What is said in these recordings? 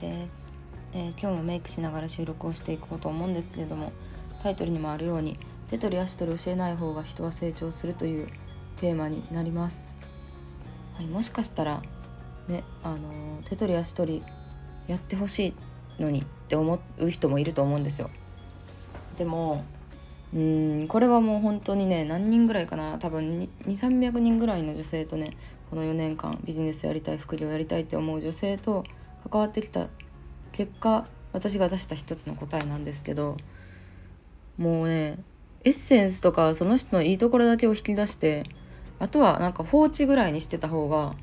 です、えー、今日もメイクしながら収録をしていこうと思うんですけれどもタイトルにもあるように手取り足取り教えない方が人は成長するというテーマになります、はい、もしかしたらねあのー、手取り足取りやってほしいのにって思う人もいると思うんですよ。でもうんこれはもう本当にね何人ぐらいかな多分2300人ぐらいの女性とねこの4年間ビジネスやりたい副業やりたいって思う女性と関わってきた結果私が出した一つの答えなんですけどもうねエッセンスとかその人のいいところだけを引き出してあとはなんか放置ぐらいにしてた方が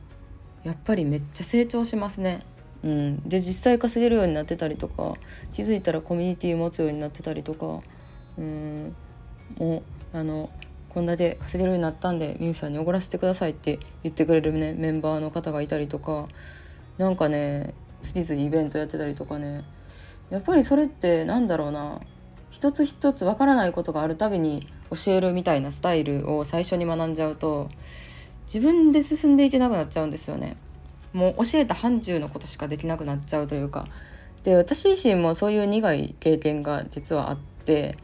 やっぱりめっちゃ成長しますね。うん、で実際稼げるようになってたりとか気づいたらコミュニティ持つようになってたりとかうんもうあのこんだけ稼げるようになったんでみゆさんにおごらせてくださいって言ってくれる、ね、メンバーの方がいたりとかなんかね次々イベントやってたりとかね。やっぱりそれってなんだろうな。一つ一つわからないことがあるたびに教えるみたいなスタイルを最初に学んじゃうと自分で進んでいけなくなっちゃうんですよね。もう教えた範疇のことしかできなくなっちゃうというか。で私自身もそういう苦い経験が実はあって、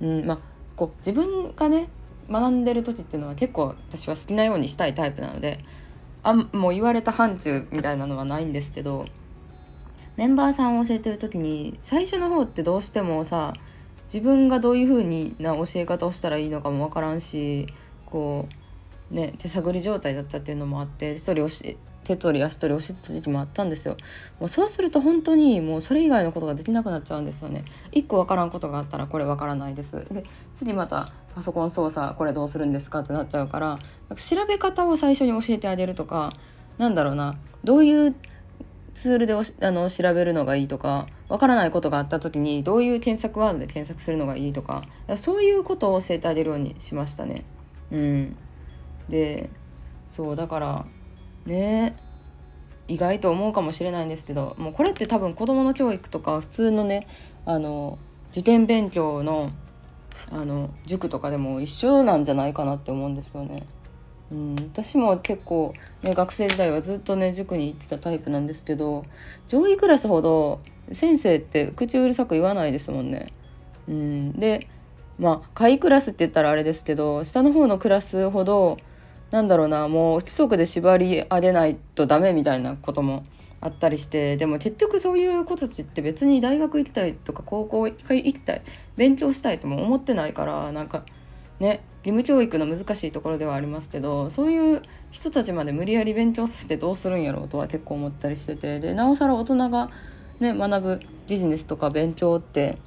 うんまあ、こう自分がね学んでる時っていうのは結構私は好きなようにしたいタイプなのであもう言われた範疇みたいなのはないんですけどメンバーさんを教えてる時に最初の方ってどうしてもさ自分がどういう風にな教え方をしたらいいのかも分からんしこうね手探り状態だったっていうのもあって一人教え手取り足取り教えてた時期もあったんですよ。もうそうすると本当にもうそれ以外のことができなくなっちゃうんですよね。一個わからんことがあったらこれわからないです。で次またパソコン操作これどうするんですかってなっちゃうから調べ方を最初に教えてあげるとかなんだろうなどういうツールであの調べるのがいいとかわからないことがあった時にどういう検索ワードで検索するのがいいとかそういうことを教えてあげるようにしましたね。うん、でそうだからね意外と思うかもしれないんですけどもうこれって多分子どもの教育とか普通のねあの受験勉強のあの塾とかでも一緒なんじゃないかなって思うんですよね。うん、私も結構、ね、学生時代はずっとね塾に行ってたタイプなんですけど上位クラスほど先生って口うるさく言わないですもんね。うん、でまあ下位クラスって言ったらあれですけど下の方のクラスほどなんだろうなもう規則で縛り上げないとダメみたいなこともあったりしてでも結局そういう子たちって別に大学行きたいとか高校行きたい勉強したいとも思ってないからなんかね義務教育の難しいところではありますけどそういう人たちまで無理やり勉強させてどうするんやろうとは結構思ったりしててでなおさら大人が、ね、学ぶビジネスとか勉強って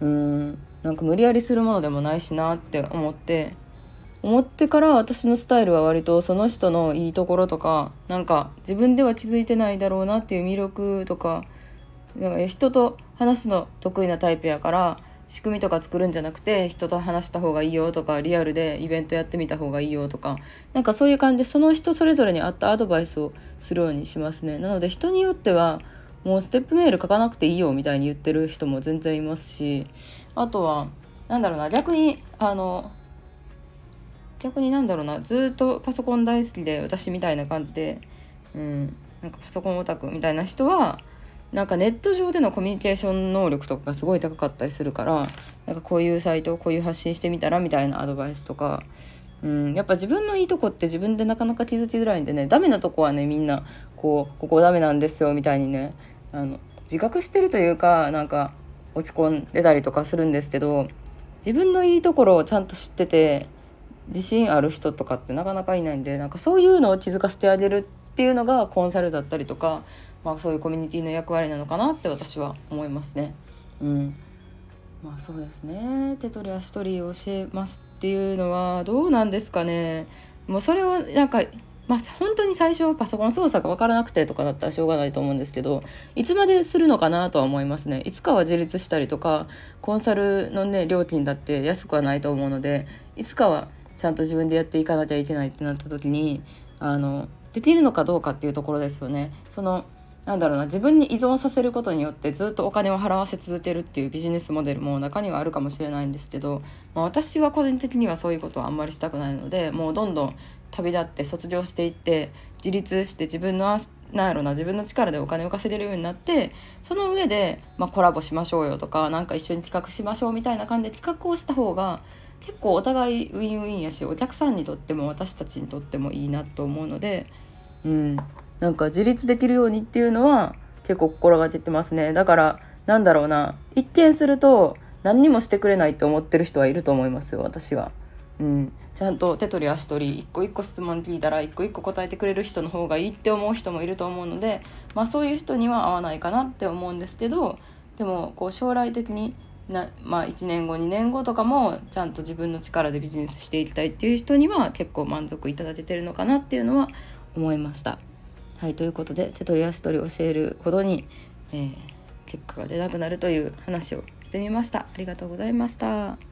うーんなんか無理やりするものでもないしなって思って思ってから私のスタイルは割とその人のいいところとかなんか自分では気づいてないだろうなっていう魅力とかなんか人と話すの得意なタイプやから仕組みとか作るんじゃなくて人と話した方がいいよとかリアルでイベントやってみた方がいいよとかなんかそういう感じでその人それぞれに合ったアドバイスをするようにしますね。なので人によってはもうステップメール書かなくていいよみたいに言ってる人も全然いますしあとはなんだろうな逆にあの逆になんだろうなずっとパソコン大好きで私みたいな感じで、うん、なんかパソコンオタクみたいな人はなんかネット上でのコミュニケーション能力とかがすごい高かったりするからなんかこういうサイトをこういう発信してみたらみたいなアドバイスとか、うん、やっぱ自分のいいとこって自分でなかなか気づきづらいんでねダメなとこはねみんなこうここダメなんですよみたいにねあの自覚してるというかなんか落ち込んでたりとかするんですけど自分のいいところをちゃんと知ってて自信ある人とかってなかなかいないんでなんかそういうのを気づかせてあげるっていうのがコンサルだったりとか、まあ、そういうコミュニティの役割なのかなって私は思いますね。うんまあそうですね手取り足取りを教えますっていうのはどうなんですかねもうそれをなんかまあ本当に最初パソコン操作が分からなくてとかだったらしょうがないと思うんですけどいつまでするのかなとは思いますねいつかは自立したりとかコンサルのね料金だって安くはないと思うのでいつかはちゃんと自分でやっていかなきゃいけないってなった時にあのできるのかどうかっていうところですよね。そのなんだろうな自分に依存させることによってずっとお金を払わせ続けるっていうビジネスモデルも中にはあるかもしれないんですけど、まあ、私は個人的にはそういうことはあんまりしたくないのでもうどんどん旅立って卒業していって自立して自分のなんやろな自分の力でお金を稼げるようになってその上で、まあ、コラボしましょうよとかなんか一緒に企画しましょうみたいな感じで企画をした方が結構お互いウィンウィンやしお客さんにとっても私たちにとってもいいなと思うので、うん、なんか自立できるようにっていうのは結構心がけてますねだからなんだろうな一見すると何にもしてくれないって思ってる人はいると思いますよ私が。うん、ちゃんと手取り足取り一個一個質問聞いたら一個一個答えてくれる人の方がいいって思う人もいると思うので、まあ、そういう人には合わないかなって思うんですけどでもこう将来的にな、まあ、1年後2年後とかもちゃんと自分の力でビジネスしていきたいっていう人には結構満足いただけてるのかなっていうのは思いました。はいということで手取り足取り教えるほどに、えー、結果が出なくなるという話をしてみました。ありがとうございました。